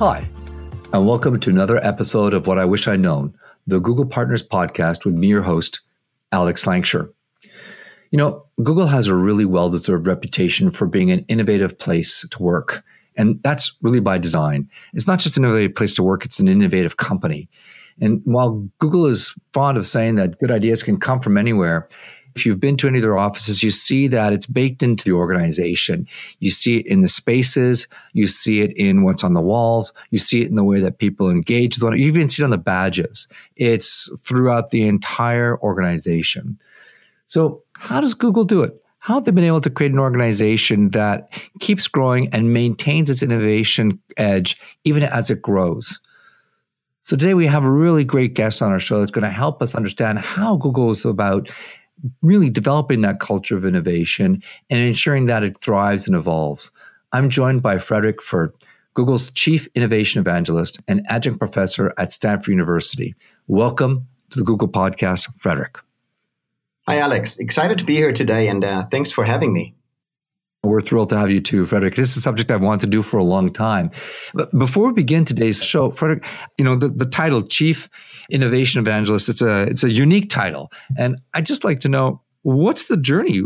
Hi, and welcome to another episode of What I Wish I'd Known, the Google Partners podcast with me, your host, Alex Lancashire. You know, Google has a really well deserved reputation for being an innovative place to work. And that's really by design. It's not just an innovative place to work, it's an innovative company. And while Google is fond of saying that good ideas can come from anywhere, if you've been to any of their offices, you see that it's baked into the organization. You see it in the spaces. You see it in what's on the walls. You see it in the way that people engage with one. You even see it on the badges. It's throughout the entire organization. So how does Google do it? How have they been able to create an organization that keeps growing and maintains its innovation edge even as it grows? So today we have a really great guest on our show that's going to help us understand how Google is about really developing that culture of innovation and ensuring that it thrives and evolves. I'm joined by Frederik Pferdt, Google's Chief Innovation Evangelist and Adjunct Professor at Stanford University. Welcome to the Google Podcast, Frederik. Hi, Alex. Excited to be here today, and uh, thanks for having me. We're thrilled to have you too, Frederik. This is a subject I've wanted to do for a long time. But before we begin today's show, Frederik, you know, the, the title Chief Innovation Evangelist, it's a it's a unique title. And I'd just like to know what's the journey?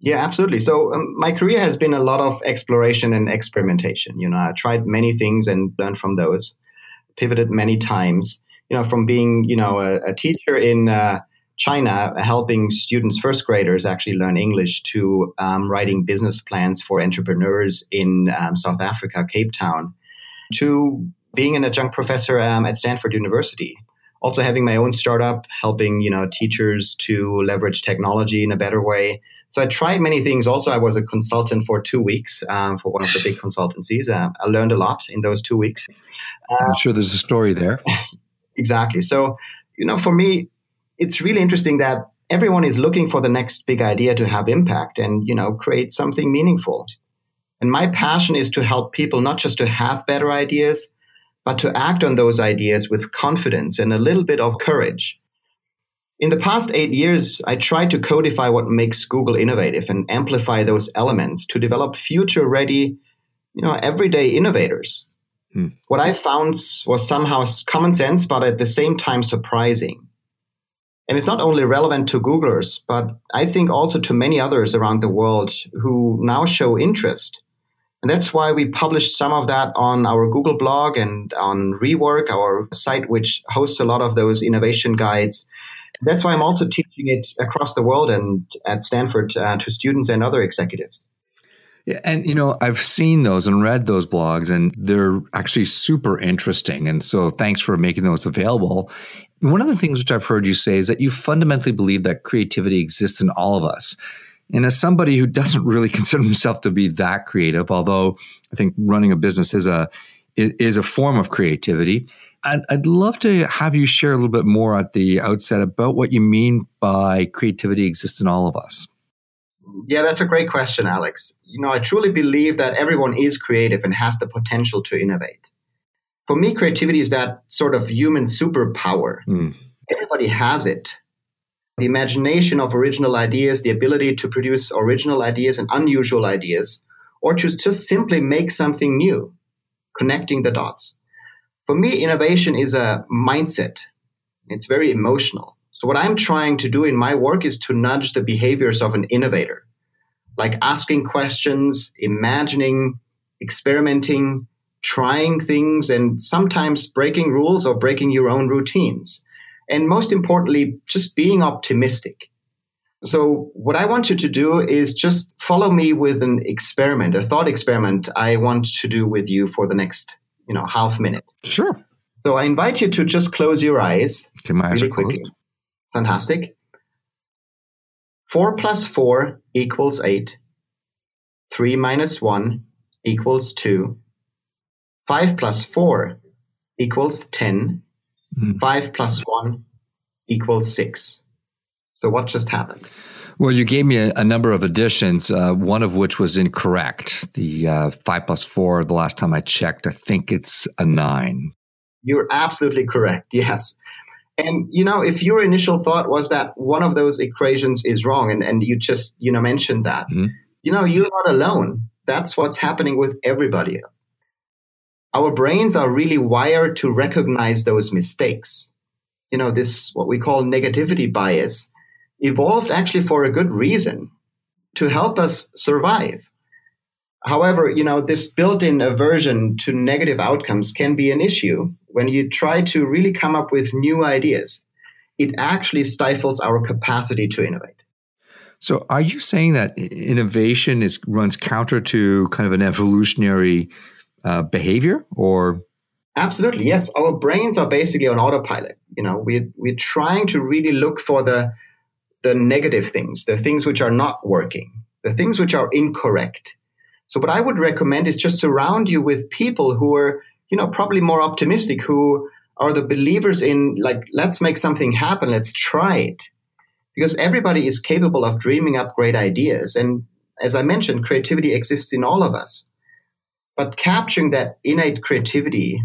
Yeah, absolutely. So um, my career has been a lot of exploration and experimentation. You know, I tried many things and learned from those, pivoted many times, you know, from being, you know, a, a teacher in uh, China helping students, first graders, actually learn English to um, writing business plans for entrepreneurs in um, South Africa, Cape Town, to being an adjunct professor um, at Stanford University. Also having my own startup, helping you know teachers to leverage technology in a better way. So I tried many things. Also, I was a consultant for two weeks um, for one of the big consultancies. Uh, I learned a lot in those two weeks. Uh, I'm sure there's a story there. exactly. So you know, for me, it's really interesting that everyone is looking for the next big idea to have impact and you know create something meaningful. And my passion is to help people not just to have better ideas but to act on those ideas with confidence and a little bit of courage. In the past eight years i tried to codify what makes google innovative and amplify those elements to develop future ready you know everyday innovators. Hmm. what i found was somehow common sense but at the same time surprising and it's not only relevant to Googlers, but I think also to many others around the world who now show interest. And that's why we published some of that on our Google blog and on Rework, our site, which hosts a lot of those innovation guides. That's why I'm also teaching it across the world and at Stanford uh, to students and other executives. Yeah, and you know, I've seen those and read those blogs, and they're actually super interesting. And so, thanks for making those available. One of the things which I've heard you say is that you fundamentally believe that creativity exists in all of us. And as somebody who doesn't really consider himself to be that creative, although I think running a business is a is a form of creativity, I'd, I'd love to have you share a little bit more at the outset about what you mean by creativity exists in all of us. Yeah, that's a great question, Alex. You know, I truly believe that everyone is creative and has the potential to innovate for me, creativity is that sort of human superpower. Mm. Everybody has it. The imagination of original ideas, the ability to produce original ideas and unusual ideas, or to just simply make something new, connecting the dots. For me, innovation is a mindset. It's very emotional. So, what I'm trying to do in my work is to nudge the behaviors of an innovator, like asking questions, imagining, experimenting, trying things and sometimes breaking rules or breaking your own routines. And most importantly, just being optimistic. So, what I want you to do is just follow me with an experiment, a thought experiment I want to do with you for the next, you know, half minute. Sure. So, I invite you to just close your eyes. Okay, my eyes really are closed. Quickly. Fantastic. Four plus four equals eight. Three minus one equals two. 5 plus 4 equals 10. Mm. 5 plus 1 equals 6. So what just happened? Well, you gave me a, a number of additions, uh, one of which was incorrect. The uh, 5 plus 4, the last time I checked, I think it's a 9. You're absolutely correct. Yes. And you know, if your initial thought was that one of those equations is wrong, and, and you just you know mentioned that, mm-hmm. you know, you're not alone. That's what's happening with everybody. Our brains are really wired to recognize those mistakes. You know, this, what we call negativity bias, evolved actually for a good reason to help us survive. However, you know, this built-in aversion to negative outcomes can be an issue when you try to really come up with new ideas. It actually stifles our capacity to innovate. So, are you saying that innovation is runs counter to kind of an evolutionary uh, behavior, or? Absolutely, yes. Our brains are basically on autopilot. You know, we we're trying to really look for the the negative things, the things which are not working, the things which are incorrect. So what I would recommend is just surround you with people who are, you know, probably more optimistic, who are the believers in like, let's make something happen, let's try it. Because everybody is capable of dreaming up great ideas. And as I mentioned, creativity exists in all of us. But capturing that innate creativity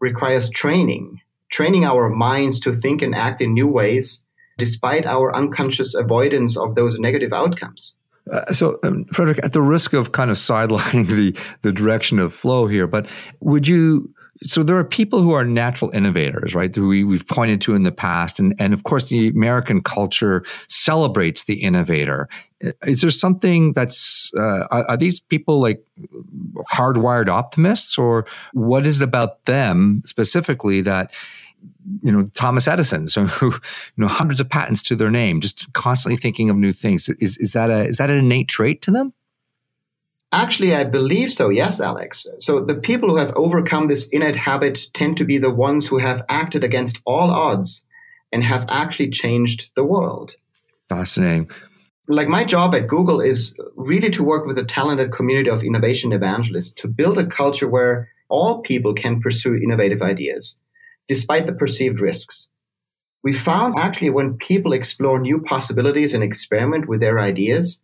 requires training, training our minds to think and act in new ways, despite our unconscious avoidance of those negative outcomes. Uh, so, um, Frederik, at the risk of kind of sidelining the, the direction of flow here, but would you? So there are people who are natural innovators, right? Who we, we've pointed to in the past, and and of course the American culture celebrates the innovator. Is there something that's uh, are, are these people like hardwired optimists, or what is it about them specifically that you know Thomas Edison, so who you know hundreds of patents to their name, just constantly thinking of new things. Is is that a is that an innate trait to them? Actually, I believe so. Yes, Alex. So the people who have overcome this innate habit tend to be the ones who have acted against all odds and have actually changed the world. Fascinating. Like my job at Google is really to work with a talented community of innovation evangelists to build a culture where all people can pursue innovative ideas despite the perceived risks. We found actually when people explore new possibilities and experiment with their ideas,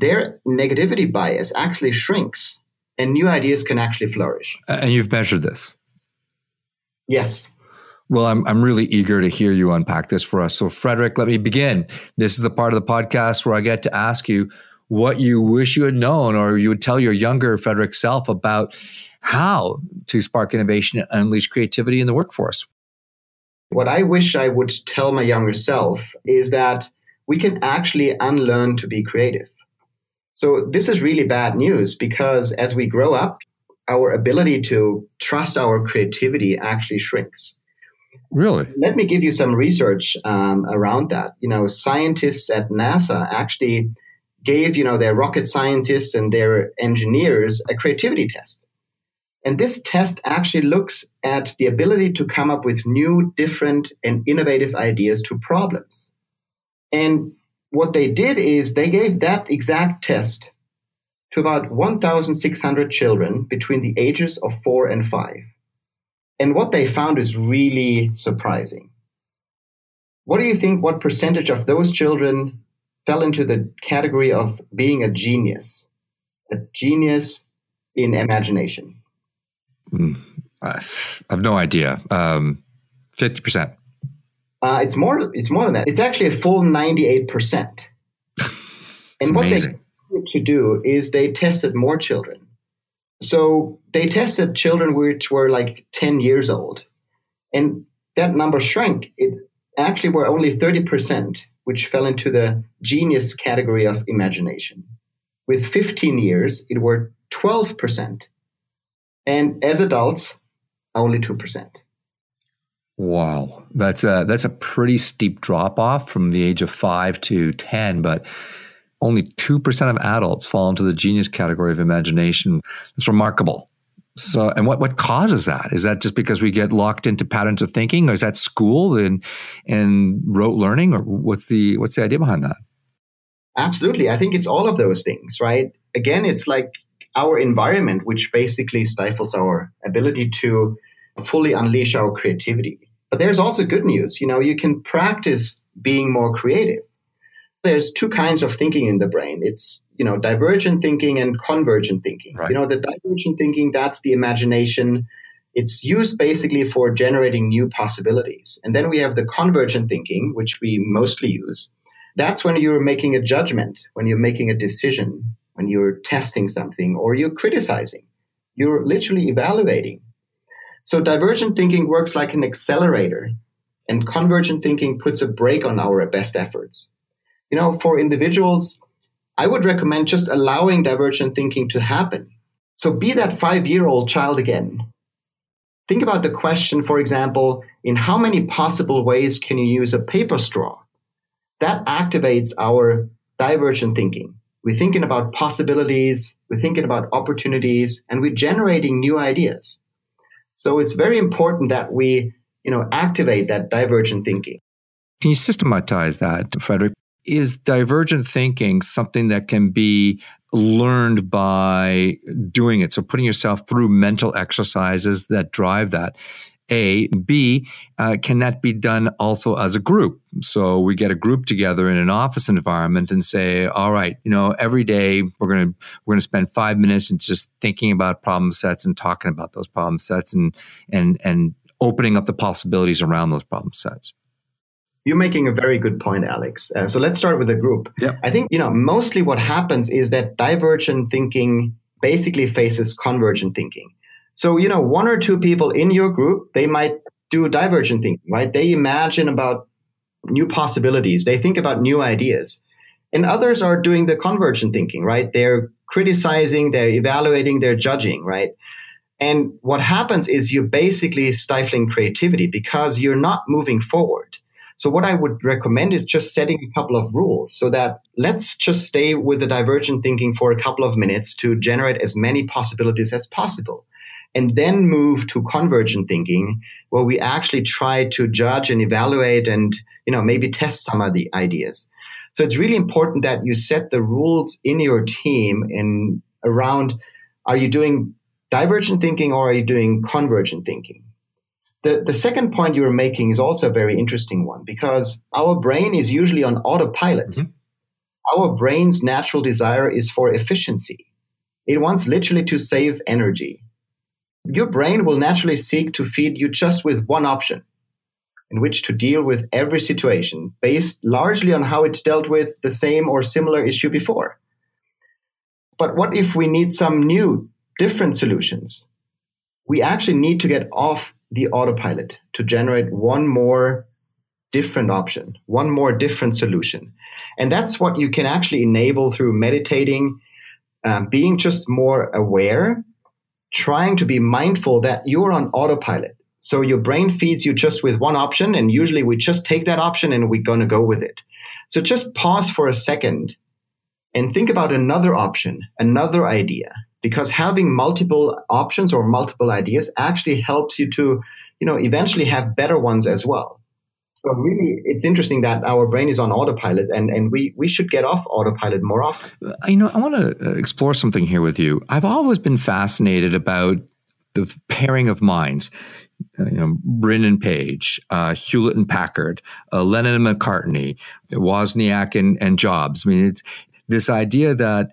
their negativity bias actually shrinks and new ideas can actually flourish. And you've measured this? Yes. Well, I'm, I'm really eager to hear you unpack this for us. So, Frederik, let me begin. This is the part of the podcast where I get to ask you what you wish you had known or you would tell your younger Frederik self about how to spark innovation and unleash creativity in the workforce. What I wish I would tell my younger self is that we can actually unlearn to be creative. So, this is really bad news because as we grow up, our ability to trust our creativity actually shrinks. Really? Let me give you some research um, around that. You know, scientists at NASA actually gave, you know, their rocket scientists and their engineers a creativity test. And this test actually looks at the ability to come up with new, different, and innovative ideas to problems. And what they did is they gave that exact test to about 1,600 children between the ages of four and five. And what they found is really surprising. What do you think? What percentage of those children fell into the category of being a genius? A genius in imagination. Mm, I have no idea. Um, 50%. Uh, it's more. It's more than that. It's actually a full ninety-eight percent. And what amazing. they to do is they tested more children. So they tested children which were like ten years old, and that number shrank. It actually were only thirty percent which fell into the genius category of imagination. With fifteen years, it were twelve percent and as adults, only 2%. Wow. That's a, that's a pretty steep drop off from the age of 5 to 10, but only 2% of adults fall into the genius category of imagination. It's remarkable. So, and what, what causes that? Is that just because we get locked into patterns of thinking, or is that school and and rote learning, or what's the what's the idea behind that? Absolutely, I think it's all of those things, right? Again, it's like our environment, which basically stifles our ability to fully unleash our creativity. But there's also good news. You know, you can practice being more creative. There's two kinds of thinking in the brain. It's, you know, divergent thinking and convergent thinking. Right. You know, the divergent thinking, that's the imagination. It's used basically for generating new possibilities. And then we have the convergent thinking, which we mostly use. That's when you're making a judgment, when you're making a decision, when you're testing something or you're criticizing. You're literally evaluating. So divergent thinking works like an accelerator, and convergent thinking puts a brake on our best efforts. You know, for individuals, I would recommend just allowing divergent thinking to happen. So be that five year old child again. Think about the question, for example, in how many possible ways can you use a paper straw? That activates our divergent thinking. We're thinking about possibilities, we're thinking about opportunities, and we're generating new ideas. So it's very important that we, you know, activate that divergent thinking. Can you systematize that, Frederik? Is divergent thinking something that can be learned by doing it? So putting yourself through mental exercises that drive that. A. B, uh, can that be done also as a group? So we get a group together in an office environment and say, all right, you know, every day we're going to, we're going to spend five minutes and just thinking about problem sets and talking about those problem sets and, and, and opening up the possibilities around those problem sets. You're making a very good point, Alex. Uh, so let's start with the group. Yep. I think, you know, mostly what happens is that divergent thinking basically faces convergent thinking. So, you know, one or two people in your group, they might do divergent thinking, right? They imagine about new possibilities. They think about new ideas. And others are doing the convergent thinking, right? They're criticizing, they're evaluating, they're judging, right? And what happens is you're basically stifling creativity because you're not moving forward. So what I would recommend is just setting a couple of rules so that let's just stay with the divergent thinking for a couple of minutes to generate as many possibilities as possible and then move to convergent thinking where we actually try to judge and evaluate and you know maybe test some of the ideas so it's really important that you set the rules in your team in around are you doing divergent thinking or are you doing convergent thinking the, the second point you were making is also a very interesting one because our brain is usually on autopilot. Mm-hmm. Our brain's natural desire is for efficiency. It wants literally to save energy your brain will naturally seek to feed you just with one option in which to deal with every situation based largely on how it dealt with the same or similar issue before. But what if we need some new, different solutions? We actually need to get off the autopilot to generate one more different option, one more different solution. And that's what you can actually enable through meditating, um, being just more aware trying to be mindful that you're on autopilot. So your brain feeds you just with one option, and usually we just take that option and we're going to go with it. So just pause for a second and think about another option, another idea, because having multiple options or multiple ideas actually helps you to, you know, eventually have better ones as well. So really, it's interesting that our brain is on autopilot, and and we we should get off autopilot more often. You know, I want to uh, explore something here with you. I've always been fascinated about the pairing of minds. Uh, you know, Brin and Page, uh, Hewlett and Packard, uh, Lennon and McCartney, Wozniak and, and Jobs. I mean, it's this idea that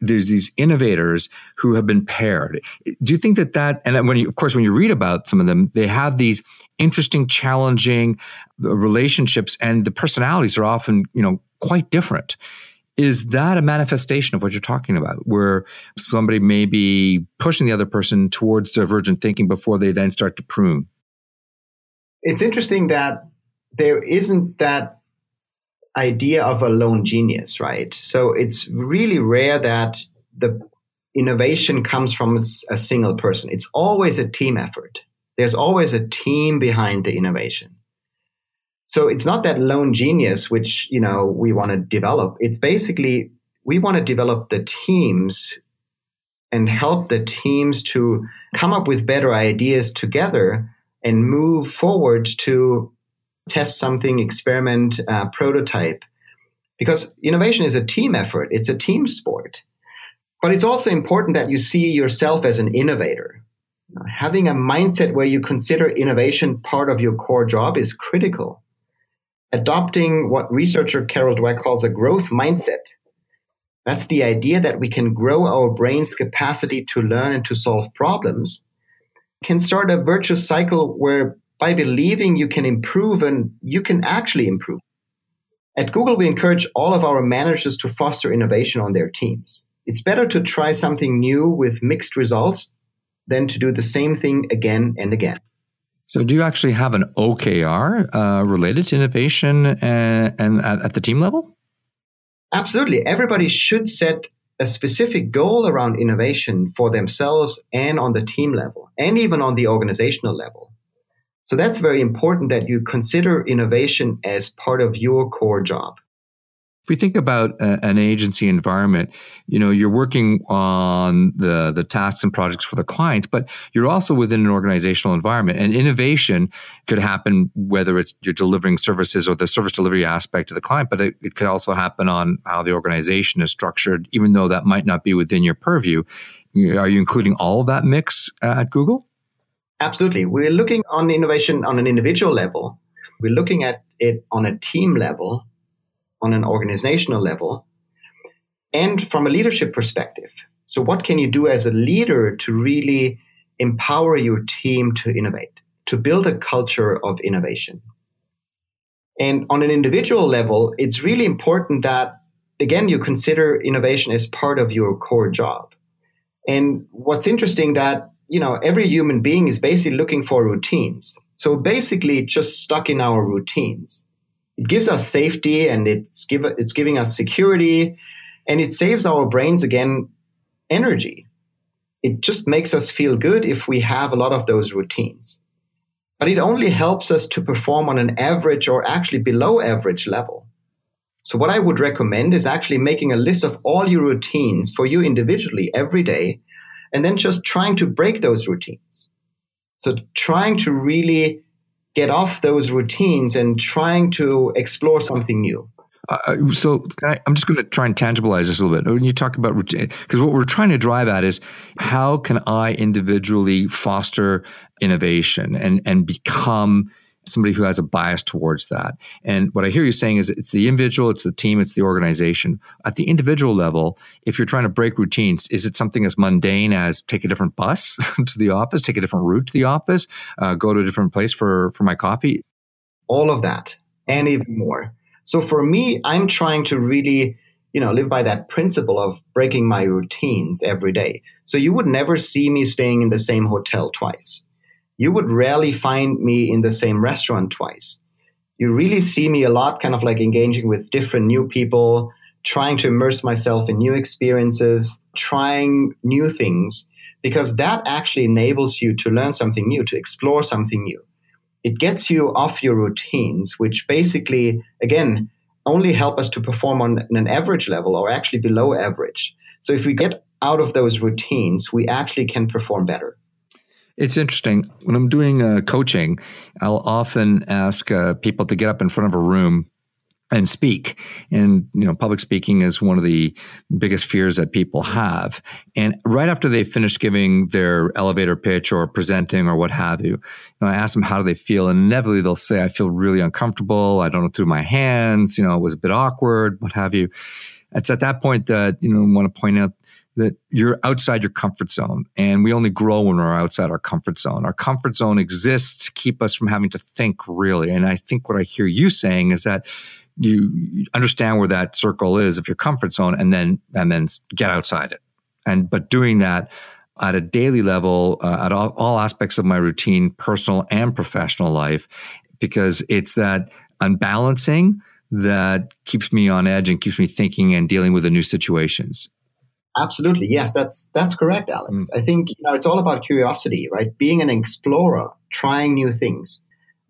there's these innovators who have been paired. Do you think that that, and when you, of course, when you read about some of them, they have these interesting, challenging uh, relationships and the personalities are often, you know, quite different. Is that a manifestation of what you're talking about, where somebody may be pushing the other person towards divergent thinking before they then start to prune? It's interesting that there isn't that idea of a lone genius, right? So it's really rare that the innovation comes from a single person. It's always a team effort. There's always a team behind the innovation. So it's not that lone genius which, you know, we want to develop. It's basically we want to develop the teams and help the teams to come up with better ideas together and move forward to test something, experiment, uh, prototype. Because innovation is a team effort, it's a team sport. But it's also important that you see yourself as an innovator. Having a mindset where you consider innovation part of your core job is critical. Adopting what researcher Carol Dweck calls a growth mindset. That's the idea that we can grow our brain's capacity to learn and to solve problems, can start a virtuous cycle where by believing you can improve and you can actually improve. At Google, we encourage all of our managers to foster innovation on their teams. It's better to try something new with mixed results than to do the same thing again and again. So, do you actually have an OKR uh, related to innovation and, and at, at the team level? Absolutely. Everybody should set a specific goal around innovation for themselves and on the team level, and even on the organizational level. So, that's very important that you consider innovation as part of your core job. If we think about a, an agency environment, you know, you're working on the, the tasks and projects for the clients, but you're also within an organizational environment. And innovation could happen whether it's you're delivering services or the service delivery aspect to the client, but it, it could also happen on how the organization is structured, even though that might not be within your purview. Are you including all of that mix uh, at Google? Absolutely. We're looking on innovation on an individual level. We're looking at it on a team level on an organizational level and from a leadership perspective. So, what can you do as a leader to really empower your team to innovate, to build a culture of innovation? And on an individual level, it's really important that, again, you consider innovation as part of your core job. And what's interesting that, you know, every human being is basically looking for routines. So basically just stuck in our routines. It gives us safety and it's give it's giving us security and it saves our brains again energy. It just makes us feel good if we have a lot of those routines. But it only helps us to perform on an average or actually below average level. So what i would recommend is actually making a list of all your routines for you individually every day and then just trying to break those routines so trying to really get off those routines and trying to explore something new. Uh, uh so I, am just going to try and tangibilize this a little bit. When you talk about routine, because what we're trying to drive at is how can I individually foster innovation and and become somebody who has a bias towards that. And what I hear you saying is it's the individual, it's the team, it's the organization. At the individual level, if you're trying to break routines, is it something as mundane as take a different bus to the office, take a different route to the office, uh, go to a different place for, for my coffee? All of that and even more. So for me, I'm trying to really you know live by that principle of breaking my routines every day so you would never see me staying in the same hotel twice you would rarely find me in the same restaurant twice. You really see me a lot kind of like engaging with different new people, trying to immerse myself in new experiences, trying new things, because that actually enables you to learn something new, to explore something new. It gets you off your routines, which basically, again, only help us to perform on an average level or actually below average. So if we get out of those routines, we actually can perform better. It's interesting. When I'm doing uh, coaching, I'll often ask uh, people to get up in front of a room and speak. And, you know, public speaking is one of the biggest fears that people have. And right after they finish giving their elevator pitch or presenting or what have you, I ask them how do they feel, and inevitably they'll say, I feel really uncomfortable. I don't know through my hands. You know, it was a bit awkward, what have you. It's at that point that, you know, I want to point out that you're outside your comfort zone and we only grow when we're outside our comfort zone. Our comfort zone exists to keep us from having to think really. And I think what I hear you saying is that you understand where that circle is of your comfort zone and then, and then get outside it. And, but doing that at a daily level, uh, at all, all aspects of my routine, personal and professional life, because it's that unbalancing that keeps me on edge and keeps me thinking and dealing with the new situations. Absolutely. Yes, that's that's correct, Alex. Mm. I think you know it's all about curiosity, right? Being an explorer, trying new things.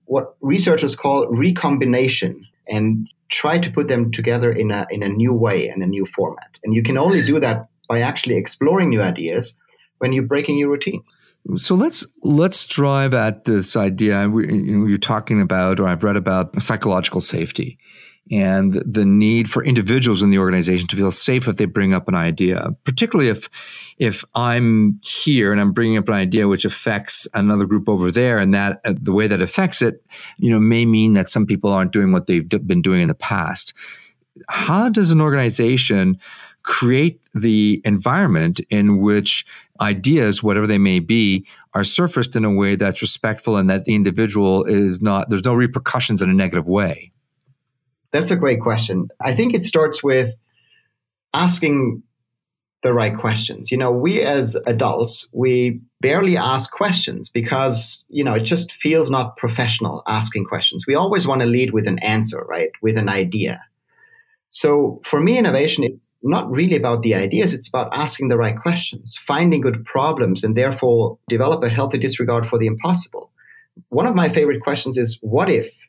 What researchers call recombination and try to put them together in a in a new way and a new format. And you can only do that by actually exploring new ideas when you're breaking your routines. So let's let's drive at this idea. We, you know, you're talking about, or I've read about psychological safety and the need for individuals in the organization to feel safe if they bring up an idea, particularly if if I'm here and I'm bringing up an idea which affects another group over there, and that uh, the way that affects it, you know, may mean that some people aren't doing what they've d- been doing in the past. How does an organization create the environment in which ideas, whatever they may be, are surfaced in a way that's respectful and that the individual is not, there's no repercussions in a negative way? That's a great question. I think it starts with asking the right questions. You know, we as adults, we barely ask questions because, you know, it just feels not professional asking questions. We always want to lead with an answer, right? With an idea. So for me, innovation is not really about the ideas. It's about asking the right questions, finding good problems, and therefore develop a healthy disregard for the impossible. One of my favorite questions is, what if?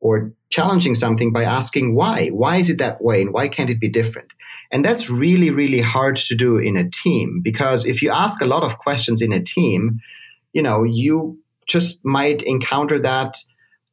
Or challenging something by asking why. Why is it that way? And why can't it be different? And that's really, really hard to do in a team because if you ask a lot of questions in a team, you know, you just might encounter that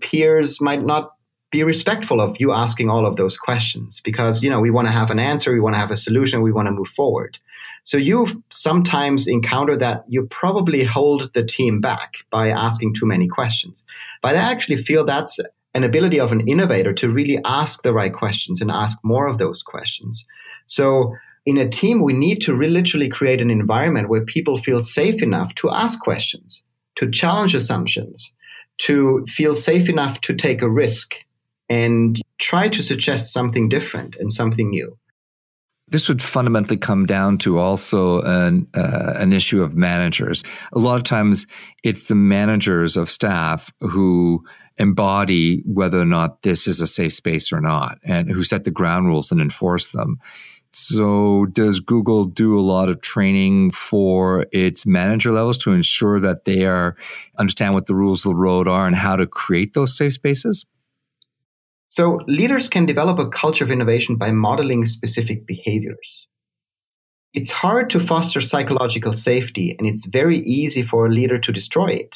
peers might not be respectful of you asking all of those questions because, you know, we want to have an answer, we want to have a solution, we want to move forward. So you sometimes encounter that you probably hold the team back by asking too many questions. But I actually feel that's an ability of an innovator to really ask the right questions and ask more of those questions. So in a team, we need to really literally create an environment where people feel safe enough to ask questions, to challenge assumptions, to feel safe enough to take a risk and try to suggest something different and something new. This would fundamentally come down to also an, uh, an issue of managers. A lot of times it's the managers of staff who embody whether or not this is a safe space or not and who set the ground rules and enforce them. So, does Google do a lot of training for its manager levels to ensure that they are understand what the rules of the road are and how to create those safe spaces? So, leaders can develop a culture of innovation by modeling specific behaviors. It's hard to foster psychological safety, and it's very easy for a leader to destroy it.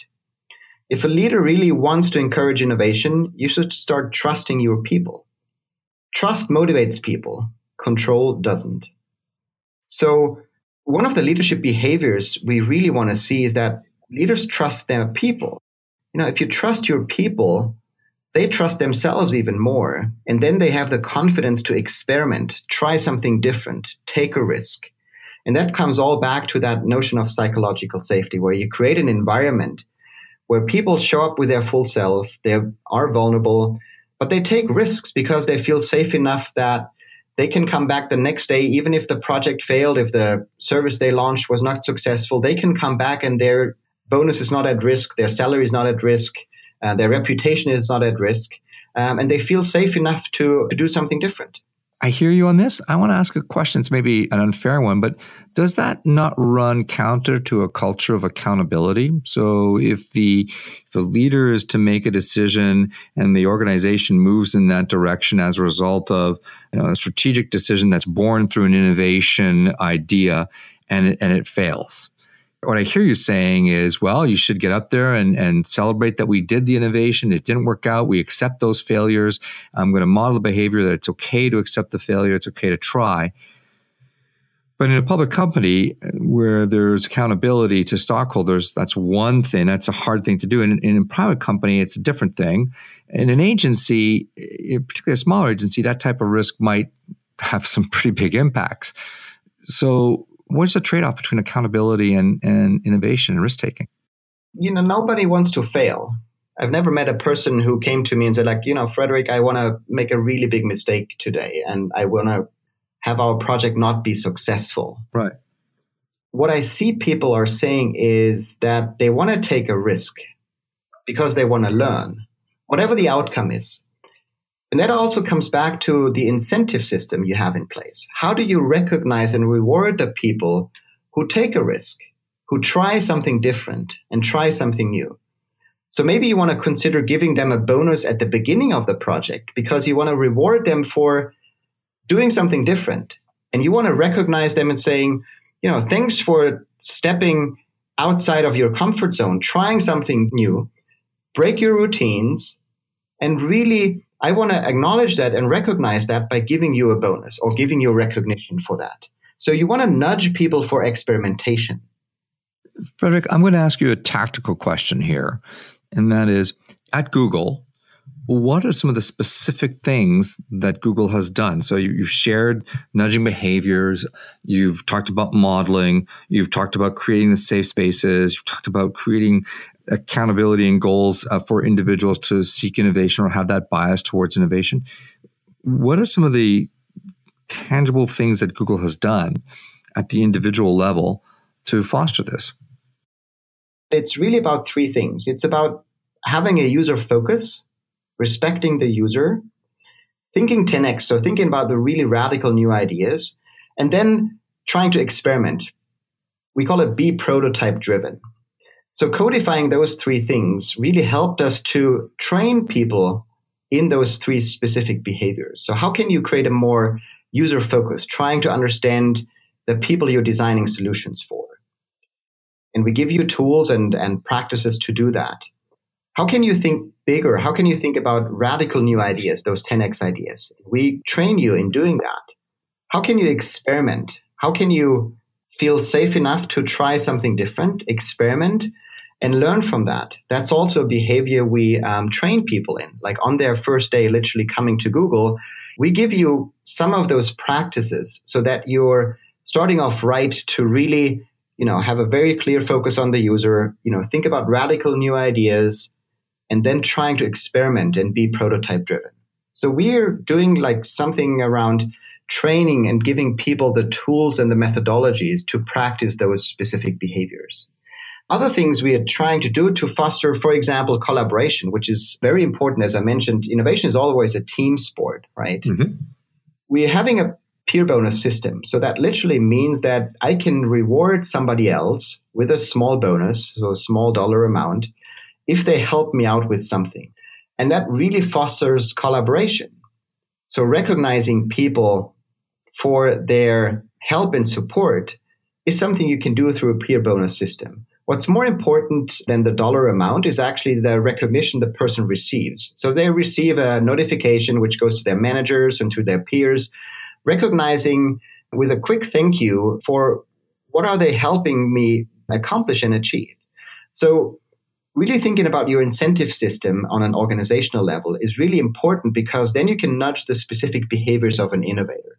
If a leader really wants to encourage innovation, you should start trusting your people. Trust motivates people, control doesn't. So, one of the leadership behaviors we really want to see is that leaders trust their people. You know, if you trust your people, they trust themselves even more. And then they have the confidence to experiment, try something different, take a risk. And that comes all back to that notion of psychological safety, where you create an environment where people show up with their full self, they are vulnerable, but they take risks because they feel safe enough that they can come back the next day, even if the project failed, if the service they launched was not successful, they can come back and their bonus is not at risk, their salary is not at risk, uh, their reputation is not at risk, um, and they feel safe enough to, to do something different. I hear you on this. I want to ask a question. It's maybe an unfair one, but does that not run counter to a culture of accountability? So if the if leader is to make a decision and the organization moves in that direction as a result of you know, a strategic decision that's born through an innovation idea and it, and it fails, what I hear you saying is, well, you should get up there and, and celebrate that we did the innovation. It didn't work out. We accept those failures. I'm going to model the behavior that it's okay to accept the failure. It's okay to try. But in a public company uh, where there's accountability to stockholders, that's one thing. That's a hard thing to do. And in a private company, it's a different thing. In an agency, particularly a smaller agency, that type of risk might have some pretty big impacts. So what's the trade-off between accountability and, and innovation and risk taking? You know, nobody wants to fail. I've never met a person who came to me and said, like, you know, Frederik, I want to make a really big mistake today and I want to have our project not be successful. Right. What I see people are saying is that they want to take a risk because they want to learn, whatever the outcome is. And that also comes back to the incentive system you have in place. How do you recognize and reward the people who take a risk, who try something different and try something new? So maybe you want to consider giving them a bonus at the beginning of the project because you want to reward them for doing something different. And you want to recognize them and saying, you know, thanks for stepping outside of your comfort zone, trying something new, break your routines, and really I want to acknowledge that and recognize that by giving you a bonus or giving you recognition for that. So you want to nudge people for experimentation. Frederik, I'm going to ask you a tactical question here. And that is at Google, what are some of the specific things that Google has done? So you, have shared nudging behaviors, you've talked about modeling, you've talked about creating the safe spaces, you've talked about creating accountability and goals uh, for individuals to seek innovation or have that bias towards innovation. What are some of the tangible things that Google has done at the individual level to foster this? It's really about three things. It's about having a user focus, respecting the user, thinking 10x, so thinking about the really radical new ideas, and then trying to experiment. We call it be prototype driven. So codifying those three things really helped us to train people in those three specific behaviors. So how can you create a more user focus, trying to understand the people you're designing solutions for? And we give you tools and, and practices to do that. How can you think bigger? How can you think about radical new ideas, those 10x ideas? We train you in doing that. How can you experiment? How can you feel safe enough to try something different, experiment, and learn from that. That's also a behavior we um, train people in. Like on their first day, literally coming to Google, we give you some of those practices so that you're starting off right to really, you know, have a very clear focus on the user. You know, think about radical new ideas, and then trying to experiment and be prototype driven. So we're doing like something around training and giving people the tools and the methodologies to practice those specific behaviors. Other things we are trying to do to foster, for example, collaboration, which is very important. As I mentioned, innovation is always a team sport, right? Mm-hmm. We're having a peer bonus system. So that literally means that I can reward somebody else with a small bonus, so a small dollar amount, if they help me out with something. And that really fosters collaboration. So recognizing people for their help and support is something you can do through a peer bonus system. What's more important than the dollar amount is actually the recognition the person receives. So they receive a notification which goes to their managers and to their peers, recognizing with a quick thank you for what are they helping me accomplish and achieve. So really thinking about your incentive system on an organizational level is really important because then you can nudge the specific behaviors of an innovator.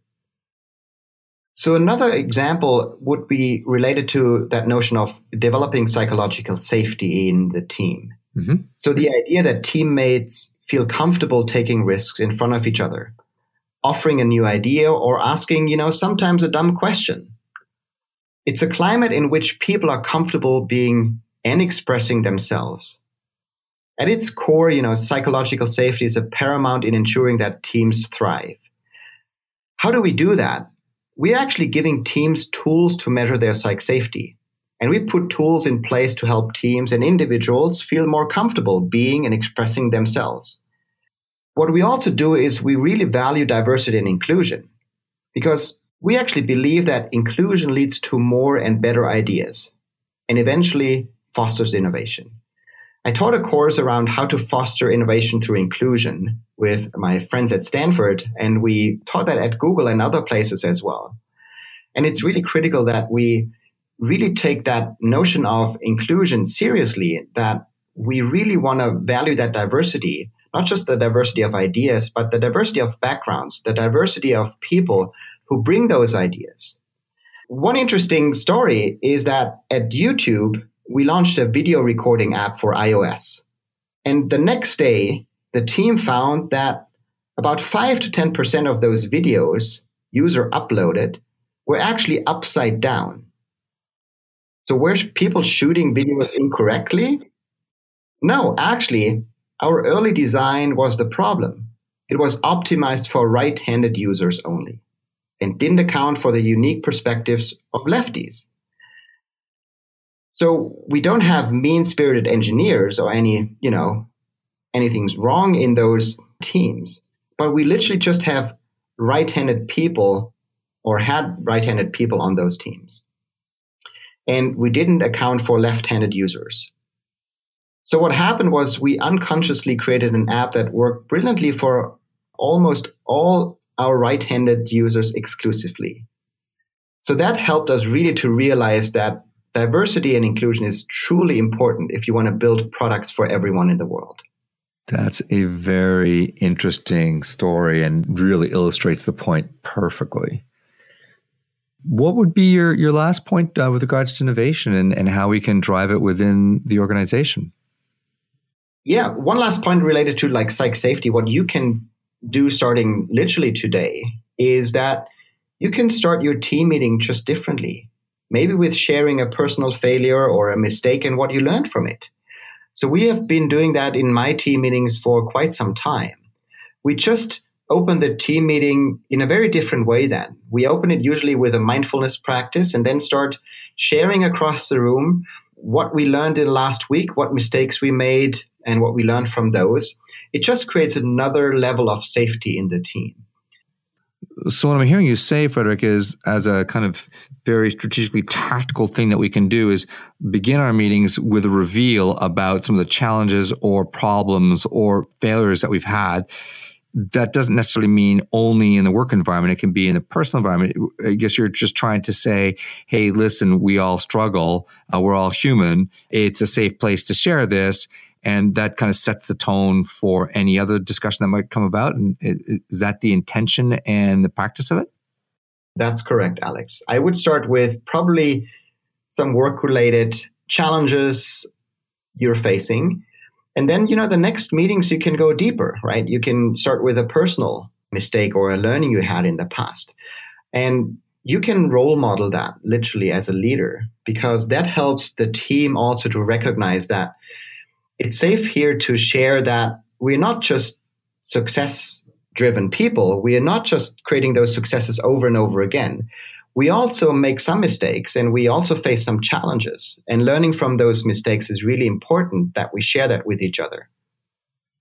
So another example would be related to that notion of developing psychological safety in the team. Mm-hmm. So the idea that teammates feel comfortable taking risks in front of each other, offering a new idea or asking, you know, sometimes a dumb question. It's a climate in which people are comfortable being and expressing themselves. At its core, you know, psychological safety is a paramount in ensuring that teams thrive. How do we do that? We're actually giving teams tools to measure their psych safety. And we put tools in place to help teams and individuals feel more comfortable being and expressing themselves. What we also do is we really value diversity and inclusion because we actually believe that inclusion leads to more and better ideas and eventually fosters innovation. I taught a course around how to foster innovation through inclusion with my friends at Stanford, and we taught that at Google and other places as well. And it's really critical that we really take that notion of inclusion seriously, that we really want to value that diversity, not just the diversity of ideas, but the diversity of backgrounds, the diversity of people who bring those ideas. One interesting story is that at YouTube, we launched a video recording app for iOS. And the next day, the team found that about 5 to 10% of those videos user uploaded were actually upside down. So were people shooting videos incorrectly? No, actually, our early design was the problem. It was optimized for right-handed users only and didn't account for the unique perspectives of lefties. So we don't have mean-spirited engineers or any, you know, anything's wrong in those teams, but we literally just have right-handed people or had right-handed people on those teams. And we didn't account for left-handed users. So what happened was we unconsciously created an app that worked brilliantly for almost all our right-handed users exclusively. So that helped us really to realize that diversity and inclusion is truly important if you want to build products for everyone in the world. That's a very interesting story and really illustrates the point perfectly. What would be your, your last point uh, with regards to innovation and, and how we can drive it within the organization? Yeah, one last point related to like psych safety. What you can do starting literally today is that you can start your team meeting just differently. Maybe with sharing a personal failure or a mistake and what you learned from it. So we have been doing that in my team meetings for quite some time. We just open the team meeting in a very different way then. We open it usually with a mindfulness practice and then start sharing across the room what we learned in last week, what mistakes we made, and what we learned from those. It just creates another level of safety in the team. So, what I'm hearing you say, Frederik, is as a kind of very strategically tactical thing that we can do is begin our meetings with a reveal about some of the challenges or problems or failures that we've had that doesn't necessarily mean only in the work environment. It can be in the personal environment. I guess you're just trying to say, hey, listen, we all struggle. Uh, we're all human. It's a safe place to share this. And that kind of sets the tone for any other discussion that might come about. And is that the intention and the practice of it? That's correct, Alex. I would start with probably some work related challenges you're facing and then, you know, the next meetings you can go deeper, right? You can start with a personal mistake or a learning you had in the past. And you can role model that literally as a leader because that helps the team also to recognize that it's safe here to share that we're not just success driven people. We are not just creating those successes over and over again we also make some mistakes and we also face some challenges. And learning from those mistakes is really important that we share that with each other.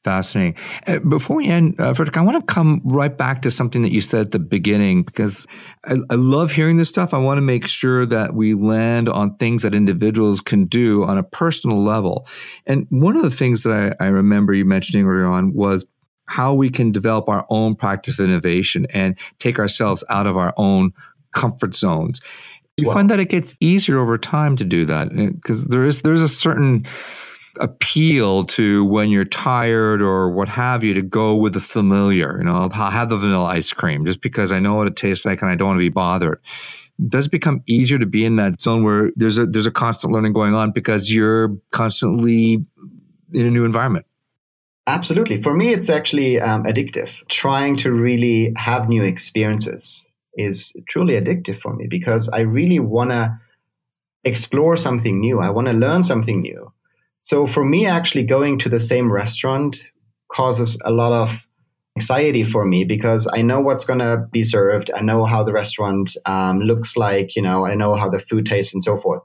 Fascinating. Uh, before we end, uh, Frederik, I want to come right back to something that you said at the beginning because I, I, love hearing this stuff. I want to make sure that we land on things that individuals can do on a personal level. And one of the things that I, I remember you mentioning earlier on was how we can develop our own practice of innovation and take ourselves out of our own comfort zones. You find that it gets easier over time to do that because there is there's a certain appeal to when you're tired or what have you to go with the familiar. You know, I'll have the vanilla ice cream just because I know what it tastes like and I don't want to be bothered. Does it become easier to be in that zone where there's a there's a constant learning going on because you're constantly in a new environment? Absolutely. For me, it's actually um, addictive. Trying to really have new experiences is truly addictive for me because I really want to explore something new. I want to learn something new. So for me, actually going to the same restaurant causes a lot of anxiety for me because I know what's going to be served. I know how the restaurant um, looks like. You know, I know how the food tastes and so forth.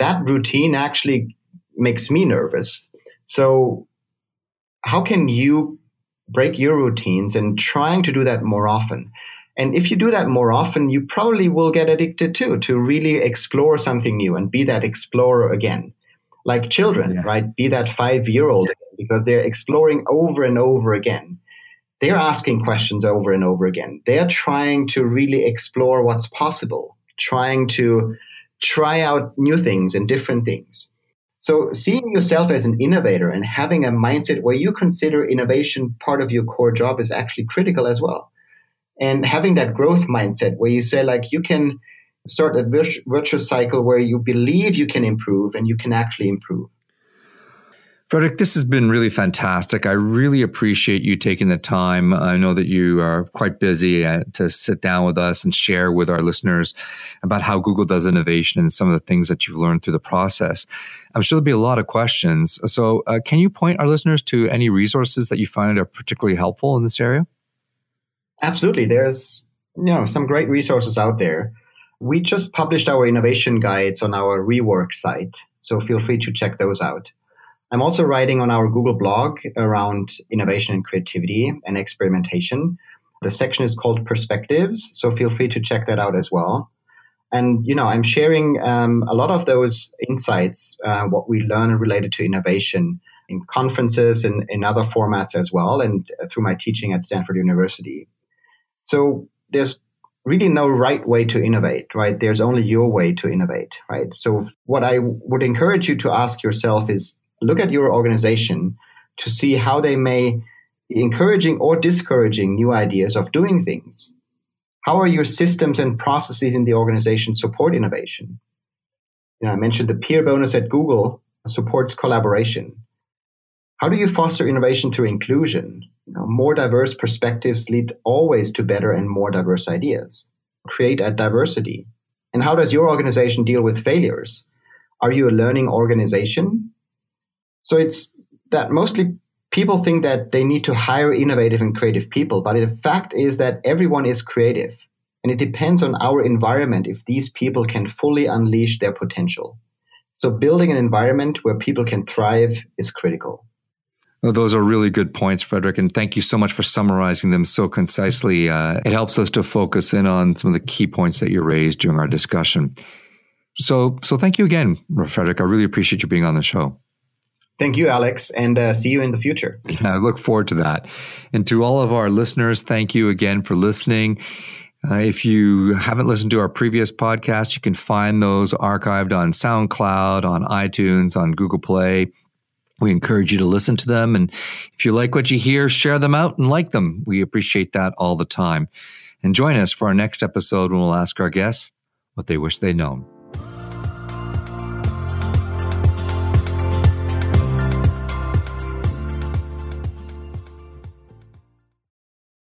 That routine actually makes me nervous. So how can you break your routines and trying to do that more often? And if you do that more often, you probably will get addicted too, to really explore something new and be that explorer again. Like children, yeah. right? Be that five year old because they're exploring over and over again. They're asking questions over and over again. They're trying to really explore what's possible, trying to try out new things and different things. So, seeing yourself as an innovator and having a mindset where you consider innovation part of your core job is actually critical as well and having that growth mindset where you say like you can start a virtuous cycle where you believe you can improve and you can actually improve Frederik, this has been really fantastic. I really appreciate you taking the time. I know that you are quite busy uh, to sit down with us and share with our listeners about how Google does innovation and some of the things that you've learned through the process. I'm sure there'll be a lot of questions. So, uh, can you point our listeners to any resources that you find are particularly helpful in this area? Absolutely. There's you know some great resources out there. We just published our innovation guides on our re:Work site, so feel free to check those out. I'm also writing on our Google blog around innovation and creativity and experimentation. The section is called Perspectives, so feel free to check that out as well. And you know, I'm sharing um, a lot of those insights, uh, what we learn related to innovation in conferences and in other formats as well, and through my teaching at Stanford University. So there's really no right way to innovate, right? There's only your way to innovate, right? So what I would encourage you to ask yourself is look at your organization to see how they may be encouraging or discouraging new ideas of doing things. How are your systems and processes in the organization support innovation? You know, I mentioned the peer bonus at Google supports collaboration. How do you foster innovation through inclusion? You know, more diverse perspectives lead always to better and more diverse ideas. create a diversity? And how does your organization deal with failures? Are you a learning organization? So it's that mostly people think that they need to hire innovative and creative people, but the fact is that everyone is creative. And it depends on our environment if these people can fully unleash their potential. So building an environment where people can thrive is critical. Those are really good points, Frederik, and thank you so much for summarizing them so concisely. Uh, it helps us to focus in on some of the key points that you raised during our discussion. So, so thank you again, Frederik. I really appreciate you being on the show. Thank you, Alex, and uh, see you in the future. I look forward to that. And to all of our listeners, thank you again for listening. Uh, if you haven't listened to our previous podcast, you can find those archived on SoundCloud, on iTunes, on Google Play. We encourage you to listen to them. And if you like what you hear, share them out and like them. We appreciate that all the time. And join us for our next episode when we'll ask our guests what they wish they'd known.